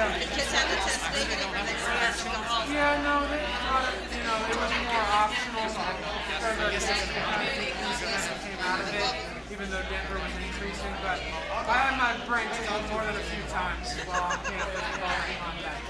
Yeah. The kids had the test negative and they were asked to go home. Yeah, no, they thought it, you know, it was more optional. February 6th kind of came out of it, even though Denver was increasing. But I had my brain tickled more than a few times while on campus while on that.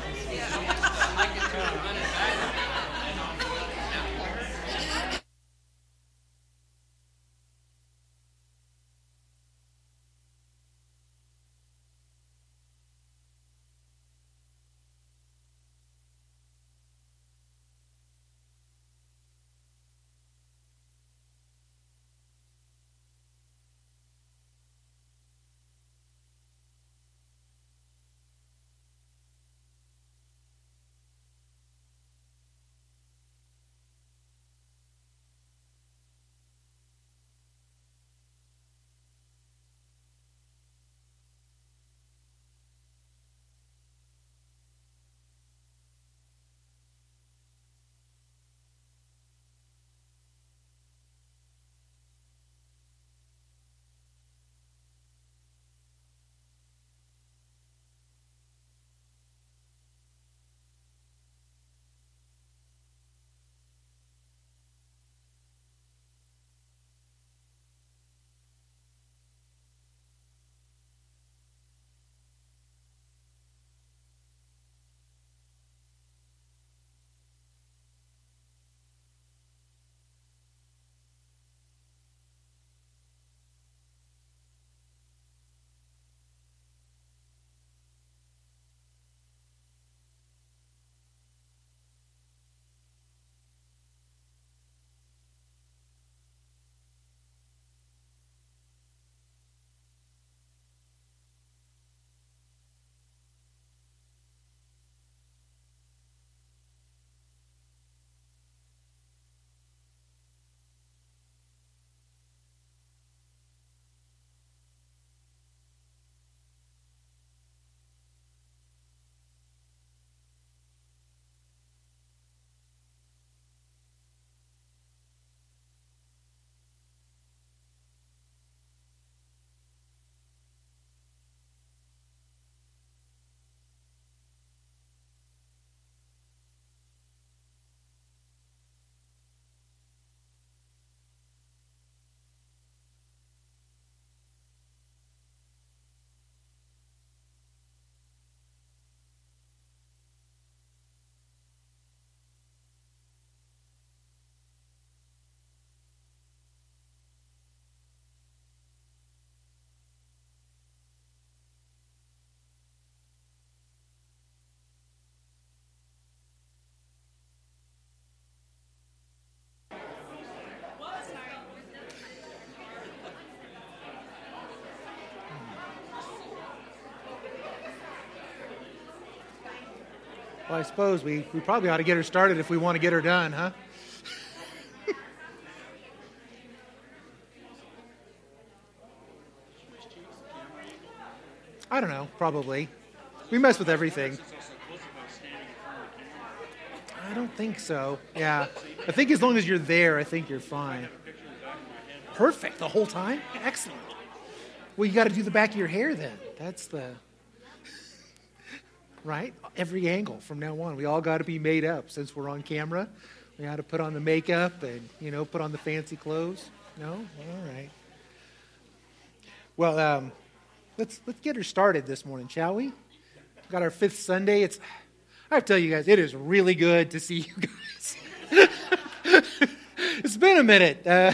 I suppose we, we probably ought to get her started if we want to get her done, huh? I don't know, probably. We mess with everything. I don't think so. Yeah. I think as long as you're there, I think you're fine. Perfect the whole time? Excellent. Well, you got to do the back of your hair then. That's the. Right? Every angle from now on. We all got to be made up since we're on camera. We got to put on the makeup and, you know, put on the fancy clothes. No? All right. Well, um, let's, let's get her started this morning, shall we? Got our fifth Sunday. It's. I have to tell you guys, it is really good to see you guys. it's been a minute. Uh,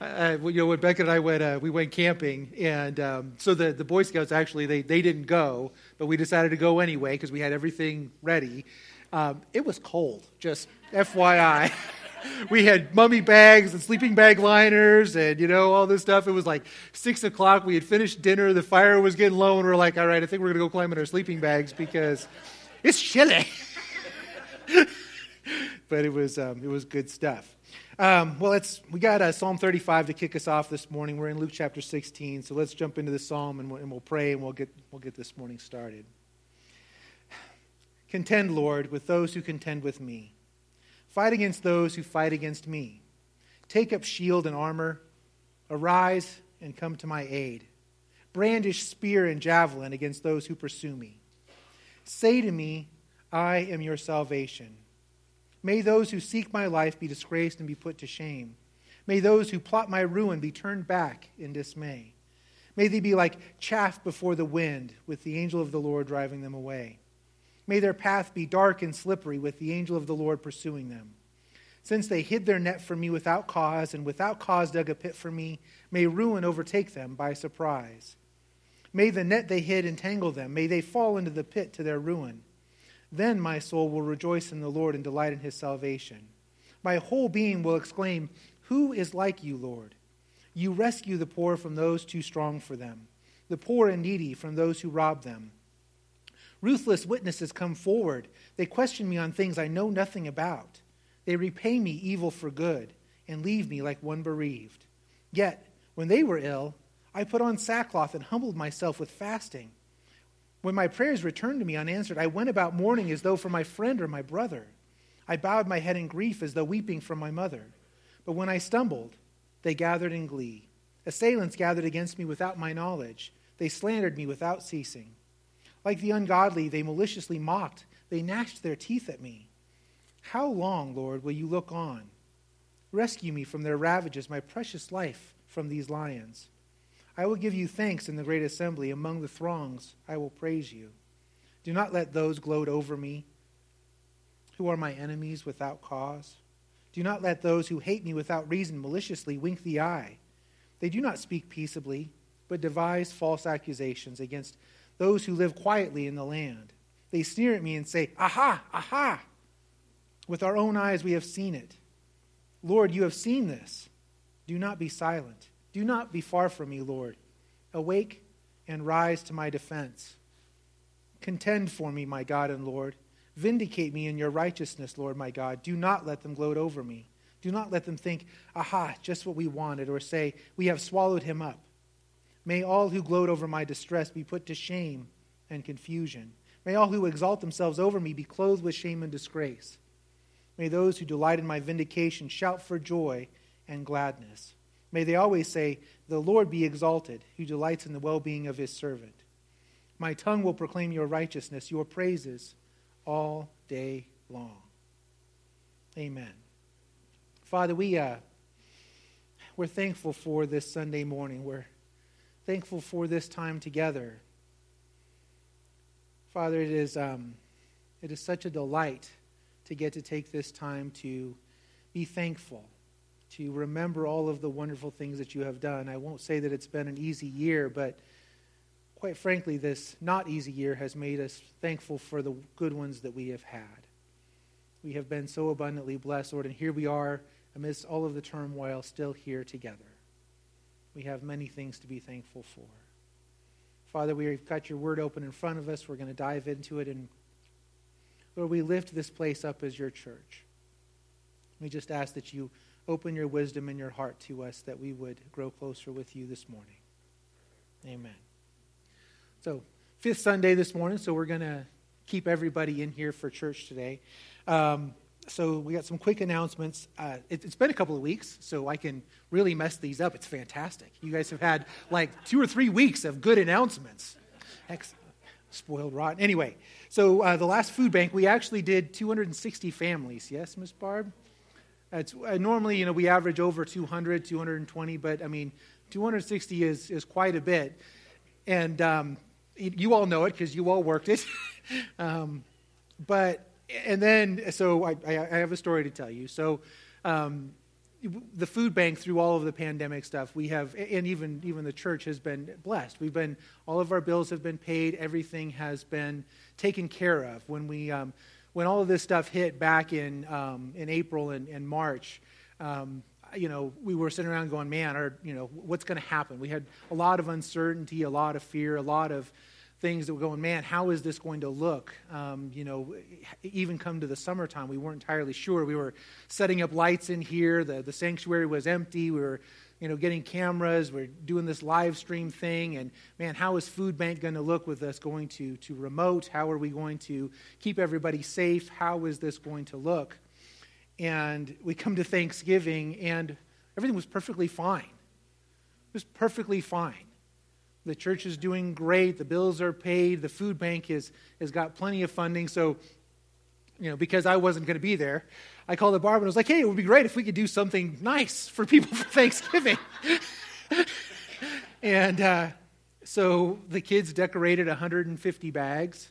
uh, you know, when Becca and I went, uh, we went camping, and um, so the, the Boy Scouts actually they, they didn't go, but we decided to go anyway because we had everything ready. Um, it was cold, just FYI. we had mummy bags and sleeping bag liners and you know all this stuff. It was like six o'clock. We had finished dinner. The fire was getting low, and we are like, all right, I think we're gonna go climb in our sleeping bags because it's chilly. but it was um, it was good stuff. Um, well, it's, we got uh, Psalm 35 to kick us off this morning. We're in Luke chapter 16, so let's jump into the psalm and we'll, and we'll pray and we'll get, we'll get this morning started. Contend, Lord, with those who contend with me. Fight against those who fight against me. Take up shield and armor. Arise and come to my aid. Brandish spear and javelin against those who pursue me. Say to me, I am your salvation. May those who seek my life be disgraced and be put to shame. May those who plot my ruin be turned back in dismay. May they be like chaff before the wind, with the angel of the Lord driving them away. May their path be dark and slippery, with the angel of the Lord pursuing them. Since they hid their net from me without cause, and without cause dug a pit for me, may ruin overtake them by surprise. May the net they hid entangle them. May they fall into the pit to their ruin. Then my soul will rejoice in the Lord and delight in his salvation. My whole being will exclaim, Who is like you, Lord? You rescue the poor from those too strong for them, the poor and needy from those who rob them. Ruthless witnesses come forward. They question me on things I know nothing about. They repay me evil for good and leave me like one bereaved. Yet, when they were ill, I put on sackcloth and humbled myself with fasting. When my prayers returned to me unanswered, I went about mourning as though for my friend or my brother. I bowed my head in grief as though weeping for my mother. But when I stumbled, they gathered in glee. Assailants gathered against me without my knowledge. They slandered me without ceasing. Like the ungodly, they maliciously mocked. They gnashed their teeth at me. How long, Lord, will you look on? Rescue me from their ravages, my precious life from these lions. I will give you thanks in the great assembly. Among the throngs, I will praise you. Do not let those gloat over me who are my enemies without cause. Do not let those who hate me without reason maliciously wink the eye. They do not speak peaceably, but devise false accusations against those who live quietly in the land. They sneer at me and say, Aha, aha! With our own eyes we have seen it. Lord, you have seen this. Do not be silent. Do not be far from me, Lord. Awake and rise to my defense. Contend for me, my God and Lord. Vindicate me in your righteousness, Lord my God. Do not let them gloat over me. Do not let them think, aha, just what we wanted, or say, we have swallowed him up. May all who gloat over my distress be put to shame and confusion. May all who exalt themselves over me be clothed with shame and disgrace. May those who delight in my vindication shout for joy and gladness. May they always say, The Lord be exalted, who delights in the well being of his servant. My tongue will proclaim your righteousness, your praises all day long. Amen. Father, we, uh, we're thankful for this Sunday morning. We're thankful for this time together. Father, it is, um, it is such a delight to get to take this time to be thankful to remember all of the wonderful things that you have done. I won't say that it's been an easy year, but quite frankly, this not easy year has made us thankful for the good ones that we have had. We have been so abundantly blessed, Lord, and here we are amidst all of the turmoil, still here together. We have many things to be thankful for. Father, we've got your word open in front of us. We're going to dive into it. And Lord, we lift this place up as your church. We just ask that you open your wisdom and your heart to us that we would grow closer with you this morning. Amen. So, fifth Sunday this morning, so we're going to keep everybody in here for church today. Um, so, we got some quick announcements. Uh, it, has been a couple of weeks, so I can really mess these up. It's fantastic. You guys have had like two or three weeks of good announcements. Excellent. Spoiled rotten. Anyway, so uh, the last food bank, we actually did 260 families. Yes, Miss Barb? It's, uh, normally, you know, we average over 200, 220, but I mean, 260 is, is quite a bit. And um, you all know it because you all worked it. um, but, and then, so I, I, have a story to tell you. So, um, the food bank through all of the pandemic stuff we have and even even the church has been blessed we've been all of our bills have been paid everything has been taken care of when we um, when all of this stuff hit back in, um, in April and, and March, um, you know, we were sitting around going, man, our, you know, what's going to happen? We had a lot of uncertainty, a lot of fear, a lot of things that were going, man, how is this going to look? Um, you know, even come to the summertime, we weren't entirely sure. We were setting up lights in here. The, the sanctuary was empty. We were you know, getting cameras. We're doing this live stream thing. And man, how is Food Bank going to look with us going to, to remote? How are we going to keep everybody safe? How is this going to look? And we come to Thanksgiving, and everything was perfectly fine. It was perfectly fine. the church is doing great. The bills are paid. The food bank has, has got plenty of funding. So, you know, because I wasn't going to be there, I called the barber and I was like, hey, it would be great if we could do something nice for people for Thanksgiving. and uh, so the kids decorated 150 bags.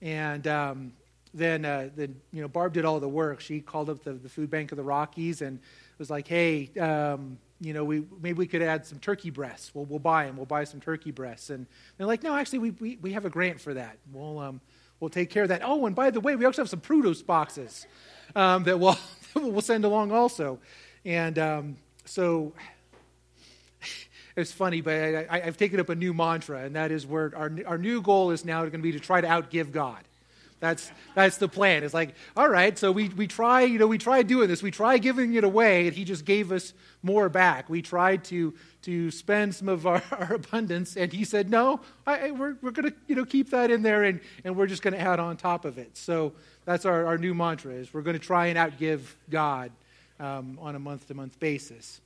And um, then, uh, then, you know, Barb did all the work. She called up the, the food bank of the Rockies and was like, hey, um, you know, we, maybe we could add some turkey breasts. We'll, we'll buy them. We'll buy some turkey breasts. And they're like, no, actually, we, we, we have a grant for that. We'll, um, we'll take care of that. Oh, and by the way, we also have some Produce boxes um, that we'll, we'll send along also. And um, so it's funny, but I, have taken up a new mantra, and that is where our, our new goal is now going to be to try to outgive God. That's, that's the plan. It's like, all right, so we, we try, you know, we try doing this. We try giving it away, and he just gave us more back. We tried to, to spend some of our, our abundance, and he said, no, I, we're, we're going to, you know, keep that in there, and, and we're just going to add on top of it. So that's our, our new mantra is we're going to try and outgive God um, on a month-to-month basis.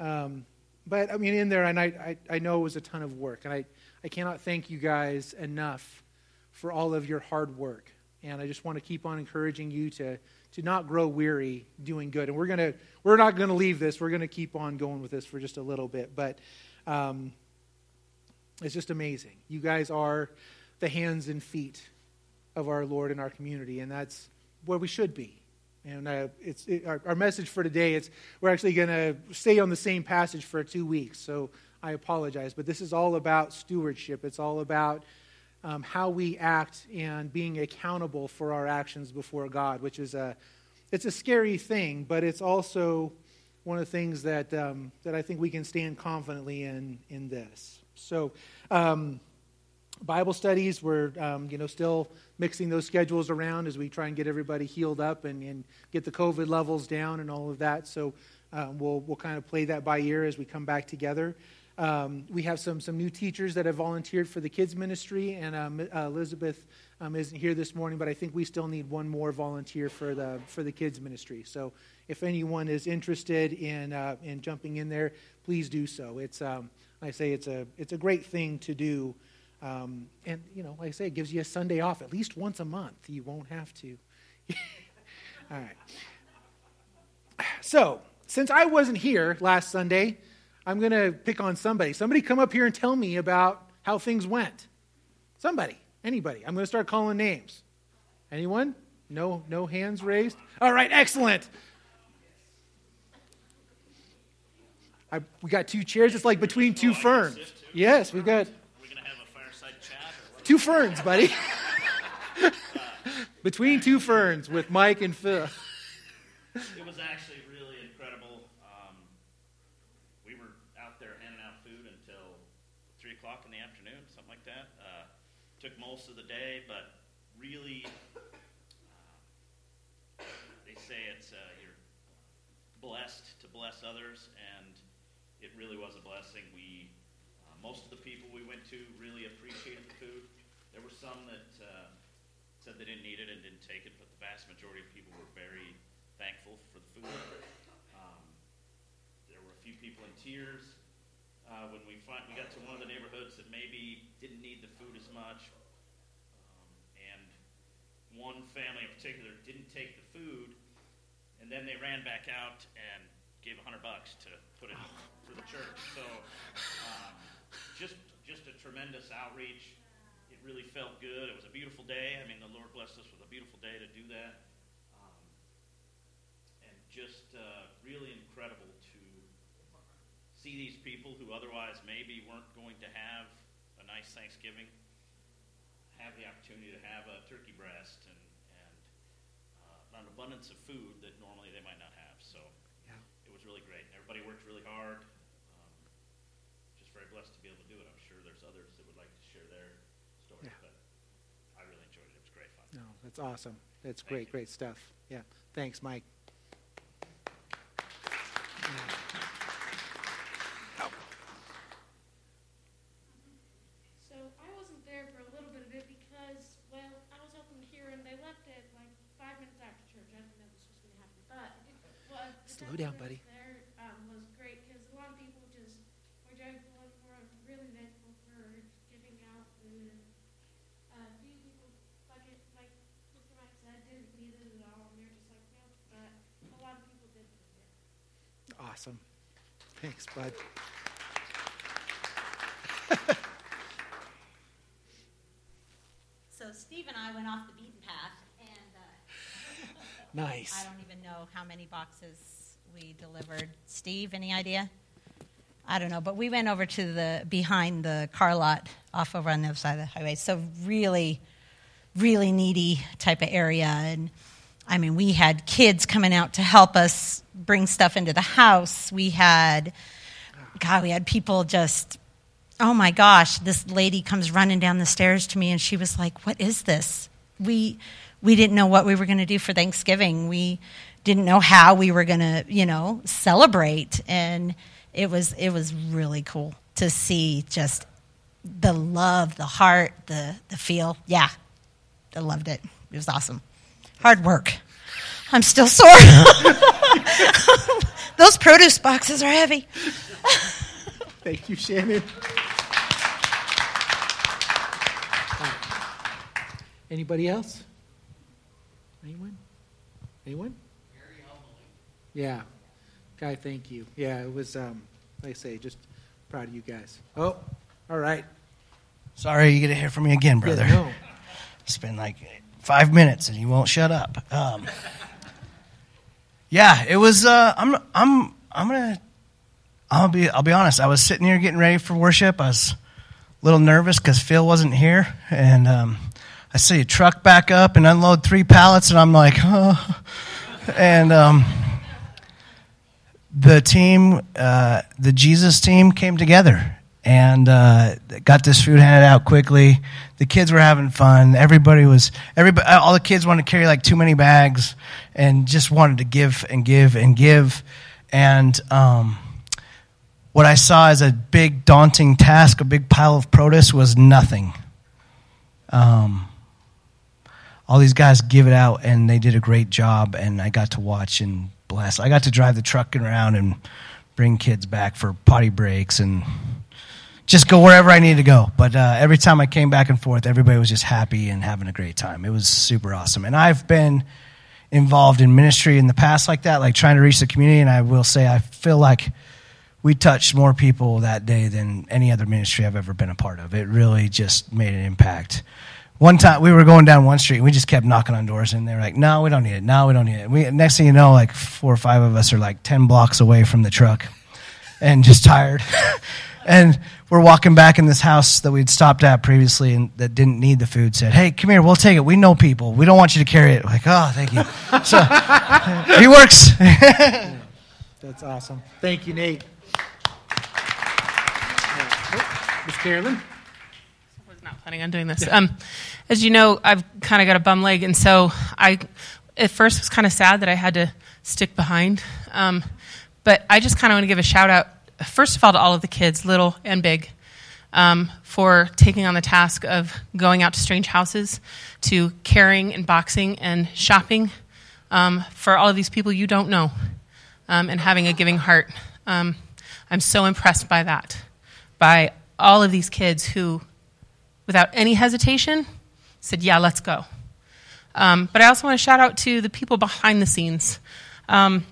Um, but, I mean, in there, and I, I, I know it was a ton of work, and I, I cannot thank you guys enough for all of your hard work. And I just want to keep on encouraging you to, to not grow weary doing good. And we're, gonna, we're not going to leave this. We're going to keep on going with this for just a little bit. But um, it's just amazing. You guys are the hands and feet of our Lord in our community, and that's where we should be. And uh, it's it, our, our, message for today. It's we're actually going to stay on the same passage for two weeks. So I apologize, but this is all about stewardship. It's all about um, how we act and being accountable for our actions before God, which is a it's a scary thing, but it's also one of the things that um, that I think we can stand confidently in in this. So. Um, Bible studies, we're um, you know still mixing those schedules around as we try and get everybody healed up and, and get the COVID levels down and all of that. So um, we'll we'll kind of play that by ear as we come back together. Um, we have some, some new teachers that have volunteered for the kids ministry, and um, uh, Elizabeth um, isn't here this morning, but I think we still need one more volunteer for the for the kids ministry. So if anyone is interested in uh, in jumping in there, please do so. It's um, I say it's a it's a great thing to do, um, and you know, like I say, it gives you a Sunday off at least once a month. You won't have to. All right. So since I wasn't here last Sunday. I'm going to pick on somebody. Somebody come up here and tell me about how things went. Somebody, anybody. I'm going to start calling names. Anyone? No, no hands raised. All right, excellent. I, we got two chairs. It's like between two ferns. Yes, we've got. We're gonna have a fireside chat. Two ferns, buddy. between two ferns with Mike and Phil. It was actually most of the day, but really, uh, they say it's uh, you're blessed to bless others, and it really was a blessing. We uh, most of the people we went to really appreciated the food. There were some that uh, said they didn't need it and didn't take it, but the vast majority of people were very thankful for the food. Um, there were a few people in tears. Uh, when we find, we got to one of the neighborhoods that maybe didn't need the food as much, um, and one family in particular didn't take the food, and then they ran back out and gave a hundred bucks to put it for the church. So um, just just a tremendous outreach. It really felt good. It was a beautiful day. I mean, the Lord blessed us with a beautiful day to do that, um, and just uh, really incredible to see these people who otherwise maybe weren't going to have a nice Thanksgiving have the opportunity to have a turkey breast and, and uh, an abundance of food that normally they might not have. So yeah. it was really great. Everybody worked really hard. Um, just very blessed to be able to do it. I'm sure there's others that would like to share their story, yeah. but I really enjoyed it. It was great fun. No, that's awesome. That's Thank great, you. great stuff. Yeah. Thanks, Mike. Slow down, buddy. There um, was great because a lot of people just were joyful and were really thankful. Awesome. Thanks, bud. So Steve and I went off the beaten path, and uh, Nice. I don't even know how many boxes we delivered. Steve, any idea? I don't know, but we went over to the behind the car lot off over on the other side of the highway. So really, really needy type of area, and I mean, we had kids coming out to help us bring stuff into the house. We had, God, we had people just oh my gosh, this lady comes running down the stairs to me and she was like, What is this? We we didn't know what we were going to do for Thanksgiving. We didn't know how we were going to, you know, celebrate and it was it was really cool to see just the love, the heart, the the feel. Yeah. I loved it. It was awesome. Hard work. I'm still sore. Those produce boxes are heavy. Thank you, Shannon. Anybody else? Anyone? Anyone? Yeah. Guy, thank you. Yeah, it was, um, like I say, just proud of you guys. Oh, all right. Sorry, you get to hear from me again, brother. Yeah, no. It's been like five minutes and you won't shut up. Um, yeah, it was. Uh, I'm. I'm. I'm gonna. I'll be. I'll be honest. I was sitting here getting ready for worship. I was a little nervous because Phil wasn't here, and um, I see a truck back up and unload three pallets, and I'm like, and um, the team, uh, the Jesus team, came together and uh, got this food handed out quickly. The kids were having fun. Everybody was everybody. All the kids wanted to carry like too many bags, and just wanted to give and give and give. And um, what I saw as a big daunting task, a big pile of produce, was nothing. Um, all these guys give it out, and they did a great job. And I got to watch and bless. I got to drive the truck around and bring kids back for potty breaks and just go wherever I needed to go. But uh, every time I came back and forth, everybody was just happy and having a great time. It was super awesome. And I've been involved in ministry in the past like that, like trying to reach the community. And I will say, I feel like we touched more people that day than any other ministry I've ever been a part of. It really just made an impact. One time we were going down one street and we just kept knocking on doors and they were like, no, we don't need it. No, we don't need it. We, next thing you know, like four or five of us are like 10 blocks away from the truck and just tired. and we're walking back in this house that we'd stopped at previously and that didn't need the food said, Hey, come here, we'll take it. We know people. We don't want you to carry it. Like, oh, thank you. So he works. That's awesome. Thank you, Nate. Oh, Miss Carolyn? was not planning on doing this. Um, as you know, I've kind of got a bum leg, and so I, at first, was kind of sad that I had to stick behind. Um, but I just kind of want to give a shout out, first of all, to all of the kids, little and big, um, for taking on the task of going out to strange houses, to caring and boxing and shopping um, for all of these people you don't know, um, and having a giving heart. Um, I'm so impressed by that, by all of these kids who without any hesitation, said, Yeah, let's go. Um, but I also want to shout out to the people behind the scenes um,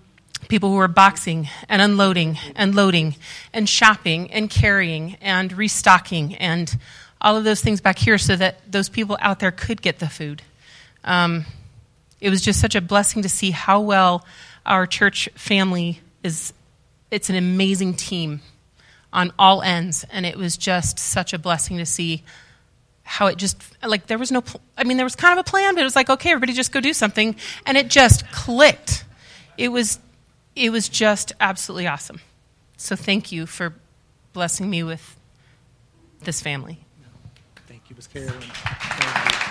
people who are boxing and unloading and loading and shopping and carrying and restocking and all of those things back here so that those people out there could get the food. Um, it was just such a blessing to see how well our church family is. It's an amazing team on all ends, and it was just such a blessing to see how it just like there was no i mean there was kind of a plan but it was like okay everybody just go do something and it just clicked it was it was just absolutely awesome so thank you for blessing me with this family Thank you, Miss Carolyn. Thank you.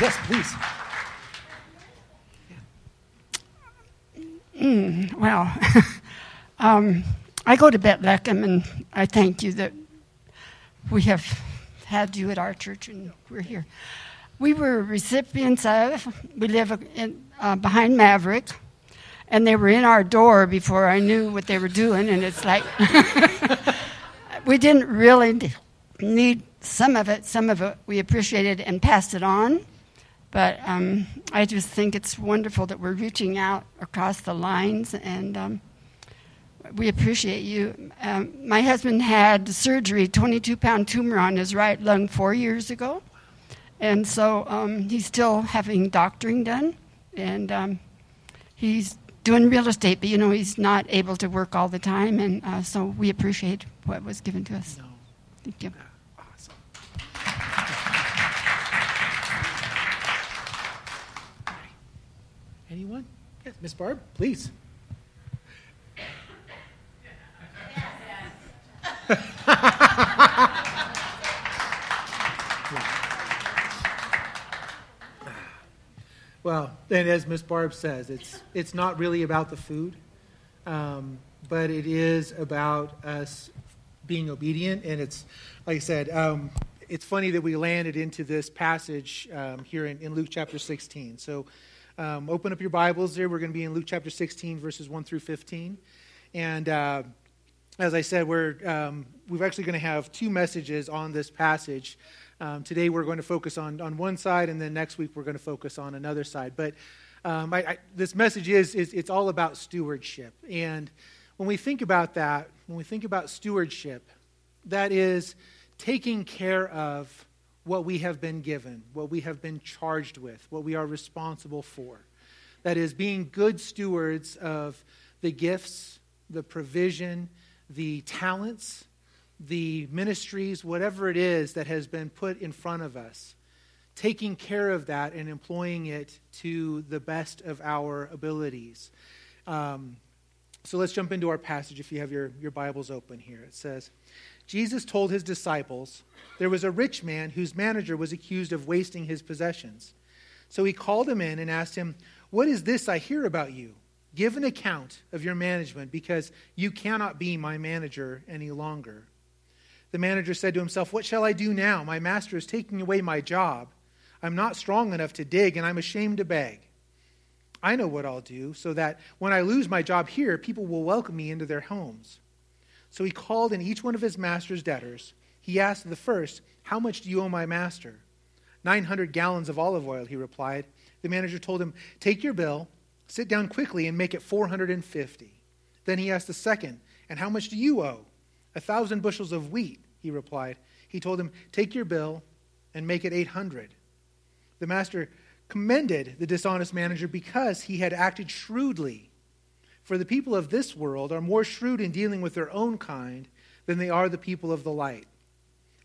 Yes, please. Well, um, I go to Bethlehem, and I thank you that we have had you at our church, and we're here. We were recipients of. We live in, uh, behind Maverick, and they were in our door before I knew what they were doing, and it's like we didn't really need some of it. Some of it we appreciated and passed it on. But um, I just think it's wonderful that we're reaching out across the lines, and um, we appreciate you. Um, my husband had surgery, 22 pound tumor on his right lung four years ago. And so um, he's still having doctoring done. And um, he's doing real estate, but you know, he's not able to work all the time. And uh, so we appreciate what was given to us. No. Thank you. Awesome. Anyone? Yes, Miss Barb, please. Well, and as Miss Barb says, it's it's not really about the food, um, but it is about us being obedient. And it's like I said, um, it's funny that we landed into this passage um, here in, in Luke chapter 16. So um, open up your Bibles there. We're going to be in Luke chapter 16, verses 1 through 15. And uh, as I said, we're um, we're actually going to have two messages on this passage. Um, today we're going to focus on, on one side, and then next week we're going to focus on another side. But um, I, I, this message is, is it's all about stewardship. And when we think about that, when we think about stewardship, that is taking care of what we have been given, what we have been charged with, what we are responsible for. That is being good stewards of the gifts, the provision, the talents, the ministries, whatever it is that has been put in front of us, taking care of that and employing it to the best of our abilities. Um, so let's jump into our passage if you have your, your Bibles open here. It says, Jesus told his disciples, There was a rich man whose manager was accused of wasting his possessions. So he called him in and asked him, What is this I hear about you? Give an account of your management because you cannot be my manager any longer. The manager said to himself, What shall I do now? My master is taking away my job. I'm not strong enough to dig, and I'm ashamed to beg. I know what I'll do so that when I lose my job here, people will welcome me into their homes. So he called in each one of his master's debtors. He asked the first, How much do you owe my master? 900 gallons of olive oil, he replied. The manager told him, Take your bill, sit down quickly, and make it 450. Then he asked the second, And how much do you owe? A thousand bushels of wheat, he replied. He told him, Take your bill and make it 800. The master commended the dishonest manager because he had acted shrewdly. For the people of this world are more shrewd in dealing with their own kind than they are the people of the light.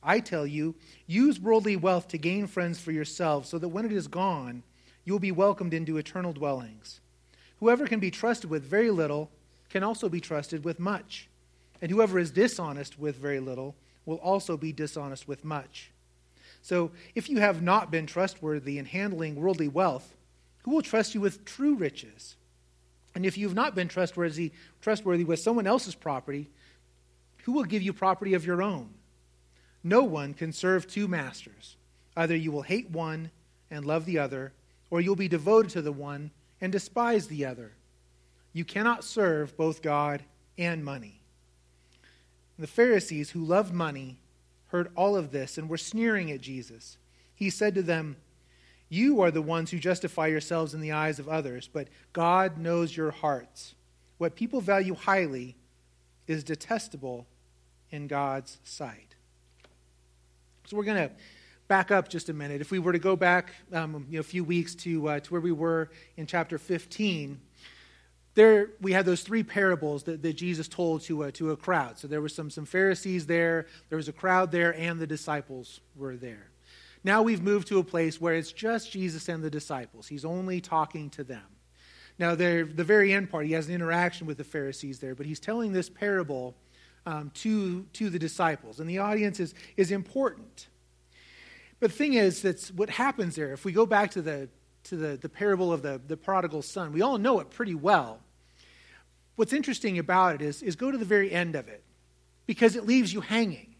I tell you, use worldly wealth to gain friends for yourselves, so that when it is gone, you will be welcomed into eternal dwellings. Whoever can be trusted with very little can also be trusted with much. And whoever is dishonest with very little will also be dishonest with much. So, if you have not been trustworthy in handling worldly wealth, who will trust you with true riches? And if you have not been trustworthy, trustworthy with someone else's property, who will give you property of your own? No one can serve two masters. Either you will hate one and love the other, or you'll be devoted to the one and despise the other. You cannot serve both God and money. The Pharisees, who loved money, heard all of this and were sneering at Jesus. He said to them, You are the ones who justify yourselves in the eyes of others, but God knows your hearts. What people value highly is detestable in God's sight. So we're going to back up just a minute. If we were to go back um, you know, a few weeks to, uh, to where we were in chapter 15, there we had those three parables that, that Jesus told to a, to a crowd. So there were some, some Pharisees there, there was a crowd there, and the disciples were there. Now we've moved to a place where it's just Jesus and the disciples. He's only talking to them. Now, the very end part, he has an interaction with the Pharisees there, but he's telling this parable um, to, to the disciples. And the audience is, is important. But the thing is, that's what happens there. If we go back to the, to the, the parable of the, the prodigal son, we all know it pretty well. What's interesting about it is, is go to the very end of it because it leaves you hanging.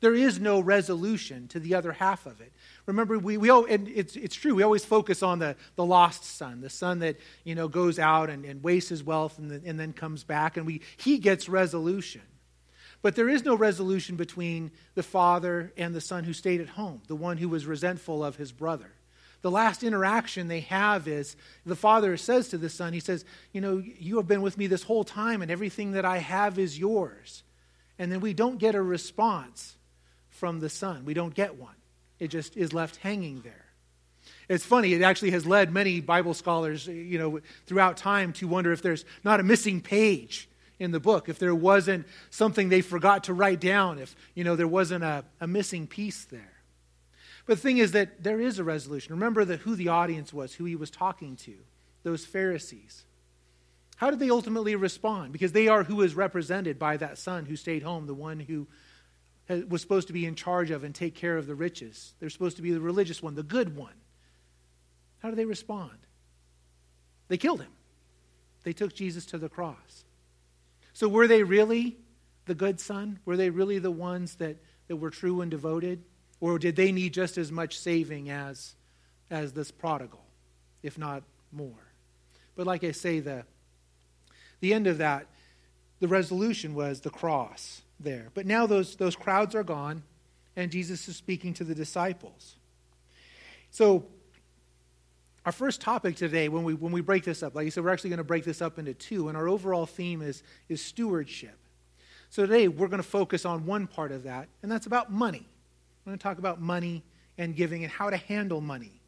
There is no resolution to the other half of it. Remember, we, we all, and it's, it's true, we always focus on the, the lost son, the son that you know, goes out and, and wastes his wealth and, the, and then comes back, and we, he gets resolution. But there is no resolution between the father and the son who stayed at home, the one who was resentful of his brother. The last interaction they have is the father says to the son, he says, You know, you have been with me this whole time, and everything that I have is yours. And then we don't get a response from the son. We don't get one. It just is left hanging there. It's funny, it actually has led many Bible scholars, you know, throughout time to wonder if there's not a missing page in the book, if there wasn't something they forgot to write down, if, you know, there wasn't a, a missing piece there. But the thing is that there is a resolution. Remember the, who the audience was, who he was talking to, those Pharisees. How did they ultimately respond? Because they are who is represented by that son who stayed home, the one who was supposed to be in charge of and take care of the riches. They're supposed to be the religious one, the good one. How do they respond? They killed him. They took Jesus to the cross. So were they really the good son? Were they really the ones that, that were true and devoted? Or did they need just as much saving as, as this prodigal, if not more? But like I say, the, the end of that, the resolution was the cross there. But now those, those crowds are gone, and Jesus is speaking to the disciples. So, our first topic today, when we, when we break this up, like I said, we're actually going to break this up into two, and our overall theme is, is stewardship. So, today we're going to focus on one part of that, and that's about money. I'm going to talk about money and giving and how to handle money.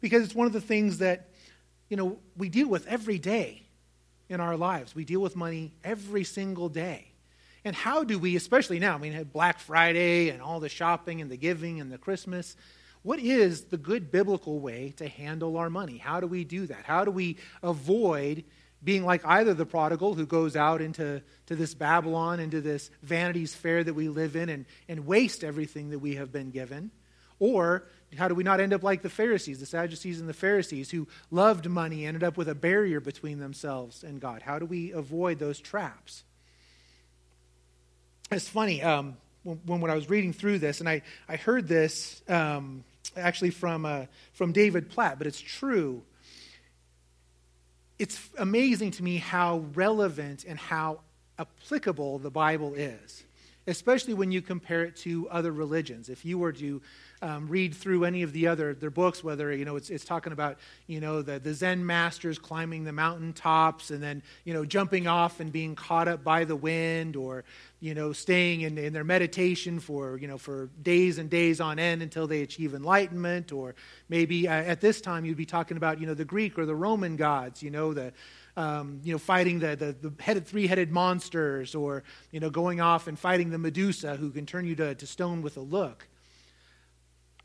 Because it's one of the things that, you know, we deal with every day in our lives. We deal with money every single day. And how do we, especially now, I mean, Black Friday and all the shopping and the giving and the Christmas, what is the good biblical way to handle our money? How do we do that? How do we avoid being like either the prodigal who goes out into to this Babylon, into this vanity's fair that we live in, and, and waste everything that we have been given? Or how do we not end up like the Pharisees, the Sadducees and the Pharisees, who loved money, ended up with a barrier between themselves and God? How do we avoid those traps? It's funny, um, when, when, I was reading through this, and I, I heard this um, actually from, uh, from David Platt, but it's true it's amazing to me how relevant and how applicable the Bible is, especially when you compare it to other religions. If you were to um, read through any of the other their books, whether you know it's, it's talking about you know the, the Zen masters climbing the mountain tops and then you know jumping off and being caught up by the wind, or you know staying in, in their meditation for you know for days and days on end until they achieve enlightenment, or maybe uh, at this time you'd be talking about you know the Greek or the Roman gods, you know the um, you know, fighting the, the, the headed, three-headed monsters or, you know, going off and fighting the Medusa who can turn you to, to stone with a look.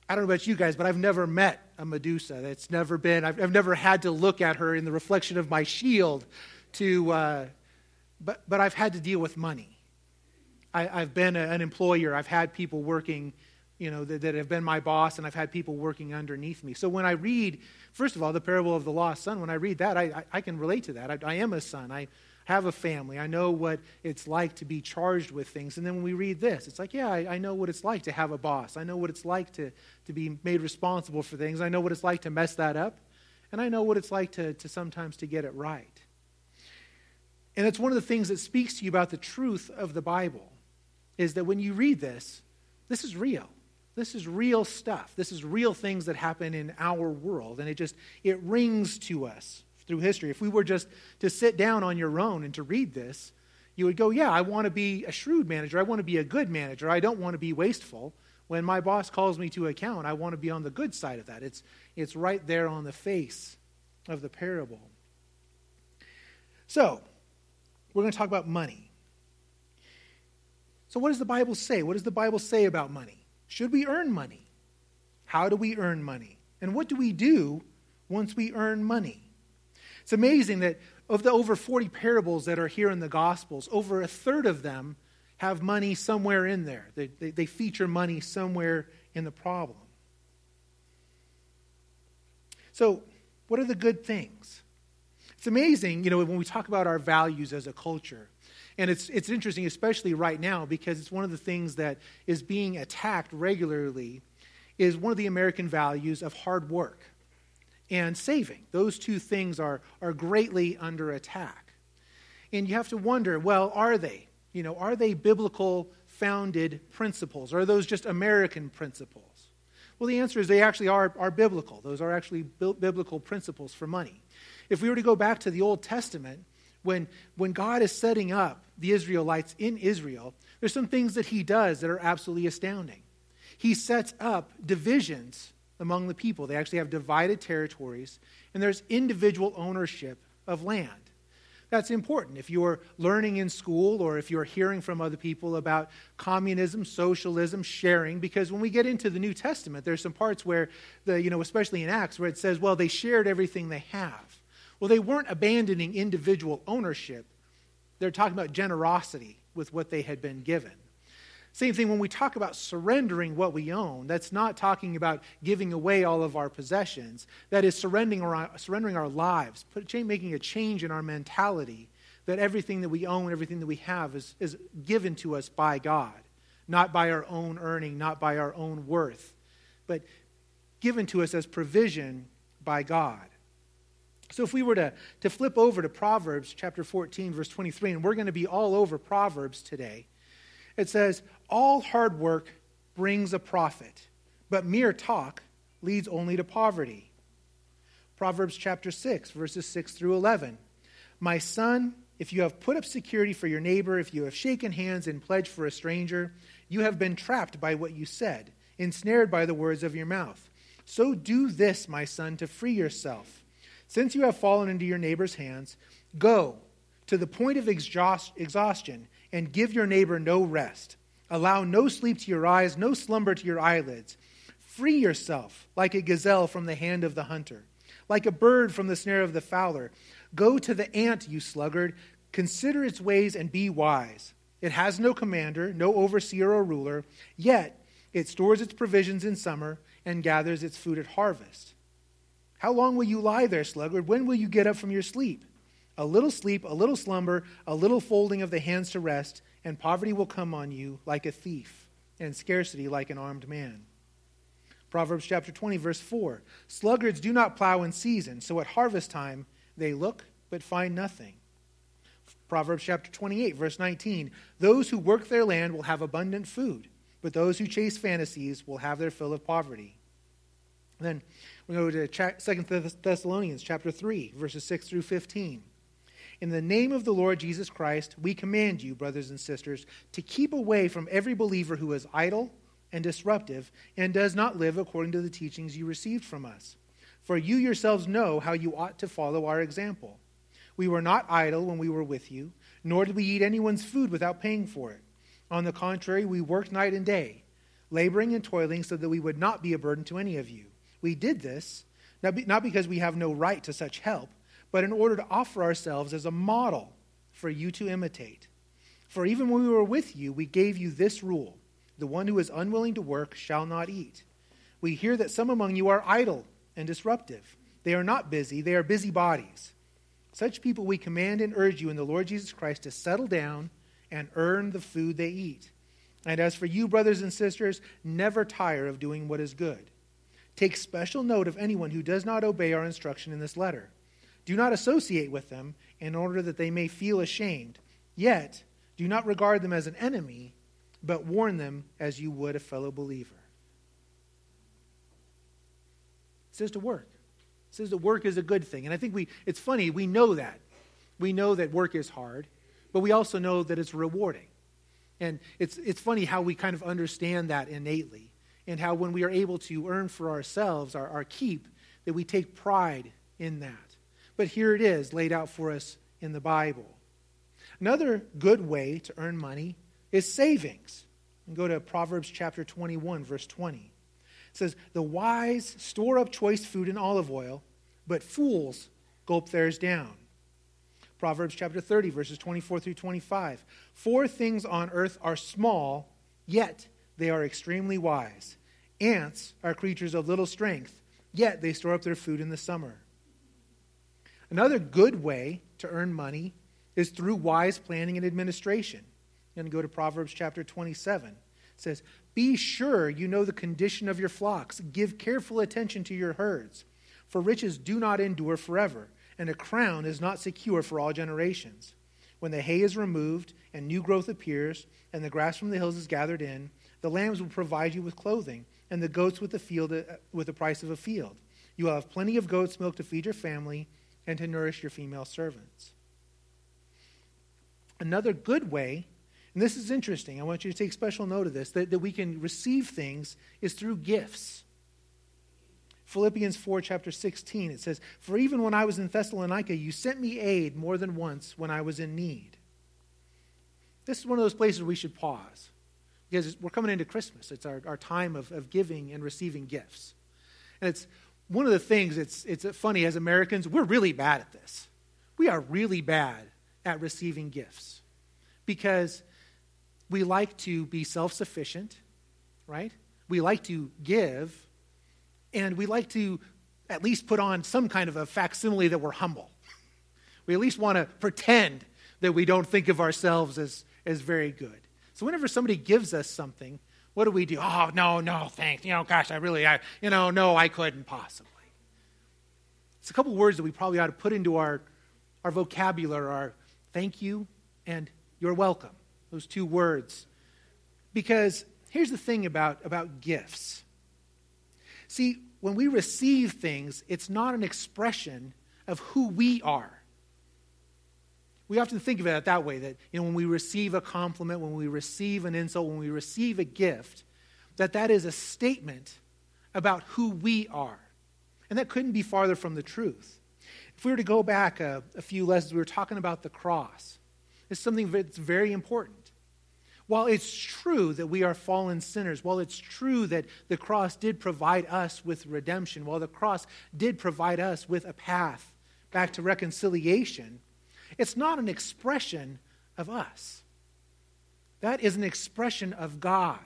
I don't know about you guys, but I've never met a Medusa. That's never been, I've, I've never had to look at her in the reflection of my shield to, uh, but, but I've had to deal with money. I, have been a, an employer. I've had people working, you know, that, that, have been my boss, and I've had people working underneath me. So when I read, first of all, the parable of the lost son, when I read that, I, I, I can relate to that. I, I am a son. I, have a family. I know what it's like to be charged with things. And then when we read this, it's like, yeah, I, I, know what it's like to have a boss. I know what it's like to, to be made responsible for things. I know what it's like to mess that up. And I know what it's like to, to sometimes to get it right. And it's one of the things that speaks to you about the truth of the Bible is that when you read this, this is real. This is real stuff. This is real things that happen in our world. And it just, it rings to us through history. If we were just to sit down on your own and to read this, you would go, Yeah, I want to be a shrewd manager. I want to be a good manager. I don't want to be wasteful. When my boss calls me to account, I want to be on the good side of that. It's, it's right there on the face of the parable. So, we're going to talk about money. So, what does the Bible say? What does the Bible say about money? Should we earn money? How do we earn money? And what do we do once we earn money? It's amazing that of the over 40 parables that are here in the Gospels, over a third of them have money somewhere in there. They, they, they feature money somewhere in the problem. So, what are the good things? It's amazing, you know, when we talk about our values as a culture. And it's, it's interesting, especially right now, because it's one of the things that is being attacked regularly is one of the American values of hard work and saving. Those two things are, are greatly under attack. And you have to wonder well, are they? You know, are they biblical founded principles? Are those just American principles? Well, the answer is they actually are, are biblical. Those are actually biblical principles for money. If we were to go back to the Old Testament, when, when God is setting up the Israelites in Israel, there's some things that he does that are absolutely astounding. He sets up divisions among the people. They actually have divided territories, and there's individual ownership of land. That's important. If you're learning in school or if you're hearing from other people about communism, socialism, sharing, because when we get into the New Testament, there's some parts where, the, you know, especially in Acts, where it says, well, they shared everything they have. Well, they weren't abandoning individual ownership, they're talking about generosity with what they had been given. Same thing when we talk about surrendering what we own, that's not talking about giving away all of our possessions. That is surrendering our, surrendering our lives, put, making a change in our mentality that everything that we own, everything that we have is, is given to us by God, not by our own earning, not by our own worth, but given to us as provision by God. So if we were to, to flip over to Proverbs chapter 14, verse 23, and we're going to be all over Proverbs today, it says, All hard work brings a profit, but mere talk leads only to poverty. Proverbs chapter 6, verses 6 through 11. My son, if you have put up security for your neighbor, if you have shaken hands and pledged for a stranger, you have been trapped by what you said, ensnared by the words of your mouth. So do this, my son, to free yourself. Since you have fallen into your neighbor's hands, go to the point of exhaustion and give your neighbor no rest. Allow no sleep to your eyes, no slumber to your eyelids. Free yourself like a gazelle from the hand of the hunter, like a bird from the snare of the fowler. Go to the ant, you sluggard. Consider its ways and be wise. It has no commander, no overseer or ruler, yet it stores its provisions in summer and gathers its food at harvest. How long will you lie there, sluggard? When will you get up from your sleep? A little sleep, a little slumber, a little folding of the hands to rest, and poverty will come on you like a thief, and scarcity like an armed man. Proverbs chapter 20, verse 4 Sluggards do not plow in season, so at harvest time they look but find nothing. Proverbs chapter 28, verse 19 Those who work their land will have abundant food, but those who chase fantasies will have their fill of poverty. Then we go to Second Thessalonians chapter 3, verses 6 through 15. In the name of the Lord Jesus Christ, we command you, brothers and sisters, to keep away from every believer who is idle and disruptive and does not live according to the teachings you received from us. For you yourselves know how you ought to follow our example. We were not idle when we were with you, nor did we eat anyone's food without paying for it. On the contrary, we worked night and day, laboring and toiling so that we would not be a burden to any of you. We did this not because we have no right to such help, but in order to offer ourselves as a model for you to imitate. For even when we were with you, we gave you this rule the one who is unwilling to work shall not eat. We hear that some among you are idle and disruptive. They are not busy, they are busy bodies. Such people we command and urge you in the Lord Jesus Christ to settle down and earn the food they eat. And as for you, brothers and sisters, never tire of doing what is good. Take special note of anyone who does not obey our instruction in this letter. Do not associate with them in order that they may feel ashamed. Yet, do not regard them as an enemy, but warn them as you would a fellow believer. It says to work. It says that work is a good thing. And I think we, it's funny, we know that. We know that work is hard, but we also know that it's rewarding. And it's, it's funny how we kind of understand that innately and how when we are able to earn for ourselves our, our keep, that we take pride in that. But here it is laid out for us in the Bible. Another good way to earn money is savings. And go to Proverbs chapter 21, verse 20. It says, The wise store up choice food and olive oil, but fools gulp theirs down. Proverbs chapter 30, verses 24 through 25. Four things on earth are small, yet they are extremely wise. Ants are creatures of little strength, yet they store up their food in the summer. Another good way to earn money is through wise planning and administration. And go to Proverbs chapter 27. It says, Be sure you know the condition of your flocks. Give careful attention to your herds. For riches do not endure forever, and a crown is not secure for all generations. When the hay is removed and new growth appears, and the grass from the hills is gathered in, the lambs will provide you with clothing and the goats with the, field, uh, with the price of a field. You will have plenty of goat's milk to feed your family and to nourish your female servants. Another good way, and this is interesting, I want you to take special note of this, that, that we can receive things is through gifts. Philippians 4, chapter 16, it says, For even when I was in Thessalonica, you sent me aid more than once when I was in need. This is one of those places we should pause because we're coming into Christmas. It's our, our time of, of giving and receiving gifts. And it's one of the things, it's, it's funny, as Americans, we're really bad at this. We are really bad at receiving gifts because we like to be self sufficient, right? We like to give and we like to at least put on some kind of a facsimile that we're humble. We at least want to pretend that we don't think of ourselves as, as very good. So whenever somebody gives us something, what do we do? Oh, no, no, thanks. You know, gosh, I really, I, you know, no, I couldn't possibly. It's a couple words that we probably ought to put into our, our vocabulary, our thank you and you're welcome. Those two words. Because here's the thing about, about gifts See, when we receive things, it's not an expression of who we are. We often think of it that way that you know, when we receive a compliment, when we receive an insult, when we receive a gift, that that is a statement about who we are. And that couldn't be farther from the truth. If we were to go back a, a few lessons, we were talking about the cross. It's something that's very important. While it's true that we are fallen sinners, while it's true that the cross did provide us with redemption, while the cross did provide us with a path back to reconciliation, it's not an expression of us. That is an expression of God.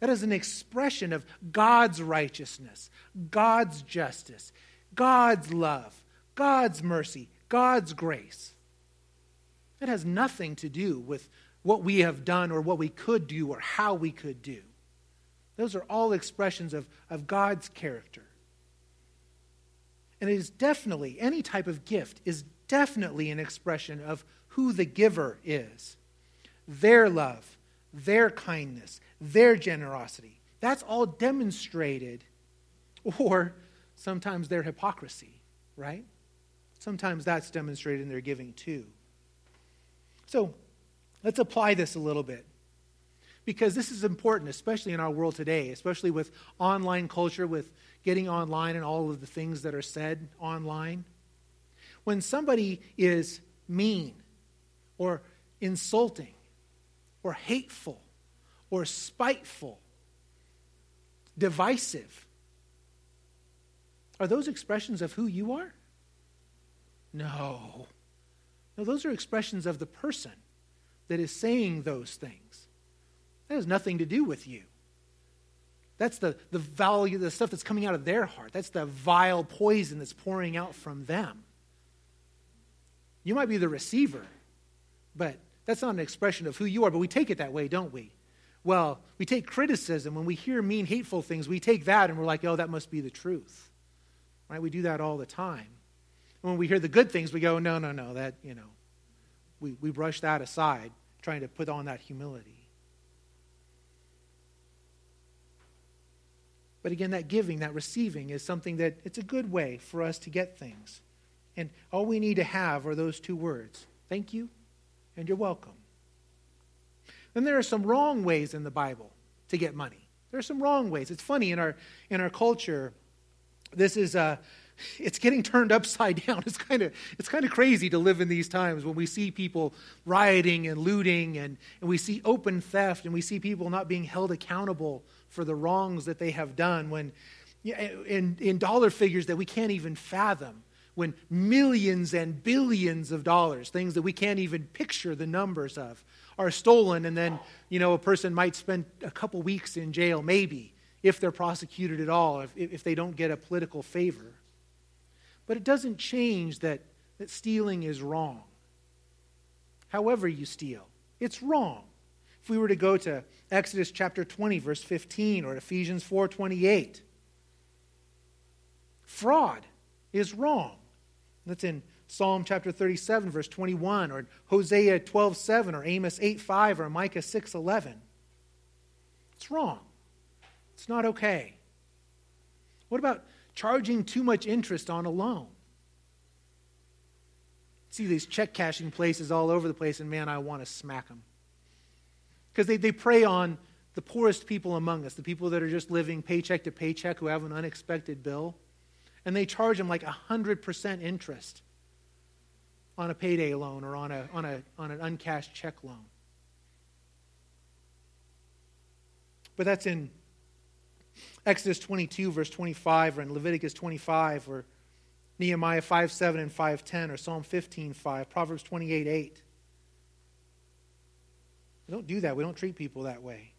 That is an expression of God's righteousness, God's justice, God's love, God's mercy, God's grace. It has nothing to do with what we have done or what we could do or how we could do. Those are all expressions of, of God's character. And it is definitely, any type of gift is definitely an expression of who the giver is their love, their kindness, their generosity. That's all demonstrated, or sometimes their hypocrisy, right? Sometimes that's demonstrated in their giving too. So, Let's apply this a little bit because this is important, especially in our world today, especially with online culture, with getting online and all of the things that are said online. When somebody is mean or insulting or hateful or spiteful, divisive, are those expressions of who you are? No. No, those are expressions of the person that is saying those things. That has nothing to do with you. That's the, the value, the stuff that's coming out of their heart. That's the vile poison that's pouring out from them. You might be the receiver, but that's not an expression of who you are. But we take it that way, don't we? Well, we take criticism. When we hear mean, hateful things, we take that and we're like, oh, that must be the truth. Right? We do that all the time. When we hear the good things, we go, no, no, no, that, you know, we, we brush that aside trying to put on that humility. But again, that giving, that receiving is something that it's a good way for us to get things. And all we need to have are those two words thank you and you're welcome. Then there are some wrong ways in the Bible to get money. There are some wrong ways. It's funny in our in our culture. This is uh, a it's getting turned upside down. It's kind of it's kind of crazy to live in these times when we see people rioting and looting and, and we see open theft and we see people not being held accountable for the wrongs that they have done when in, in dollar figures that we can't even fathom when millions and billions of dollars things that we can't even picture the numbers of are stolen and then you know a person might spend a couple weeks in jail maybe if they're prosecuted at all if, if they don't get a political favor but it doesn't change that, that stealing is wrong. However, you steal, it's wrong. If we were to go to Exodus chapter 20, verse 15, or Ephesians 4 28, fraud is wrong. That's in Psalm chapter 37, verse 21, or Hosea 12 7, or Amos 8 5, or Micah 6 11. It's wrong. It's not okay. What about charging too much interest on a loan? See these check cashing places all over the place, and man, I want to smack them. Because they, they prey on the poorest people among us, the people that are just living paycheck to paycheck who have an unexpected bill, and they charge them like 100% interest on a payday loan or on, a, on, a, on an uncashed check loan. But that's in Exodus 22, verse 25, or in Leviticus 25, or Nehemiah 5, 7, and 5, 10, or Psalm 15, 5, Proverbs 28, 8. We don't do that. We don't treat people that way.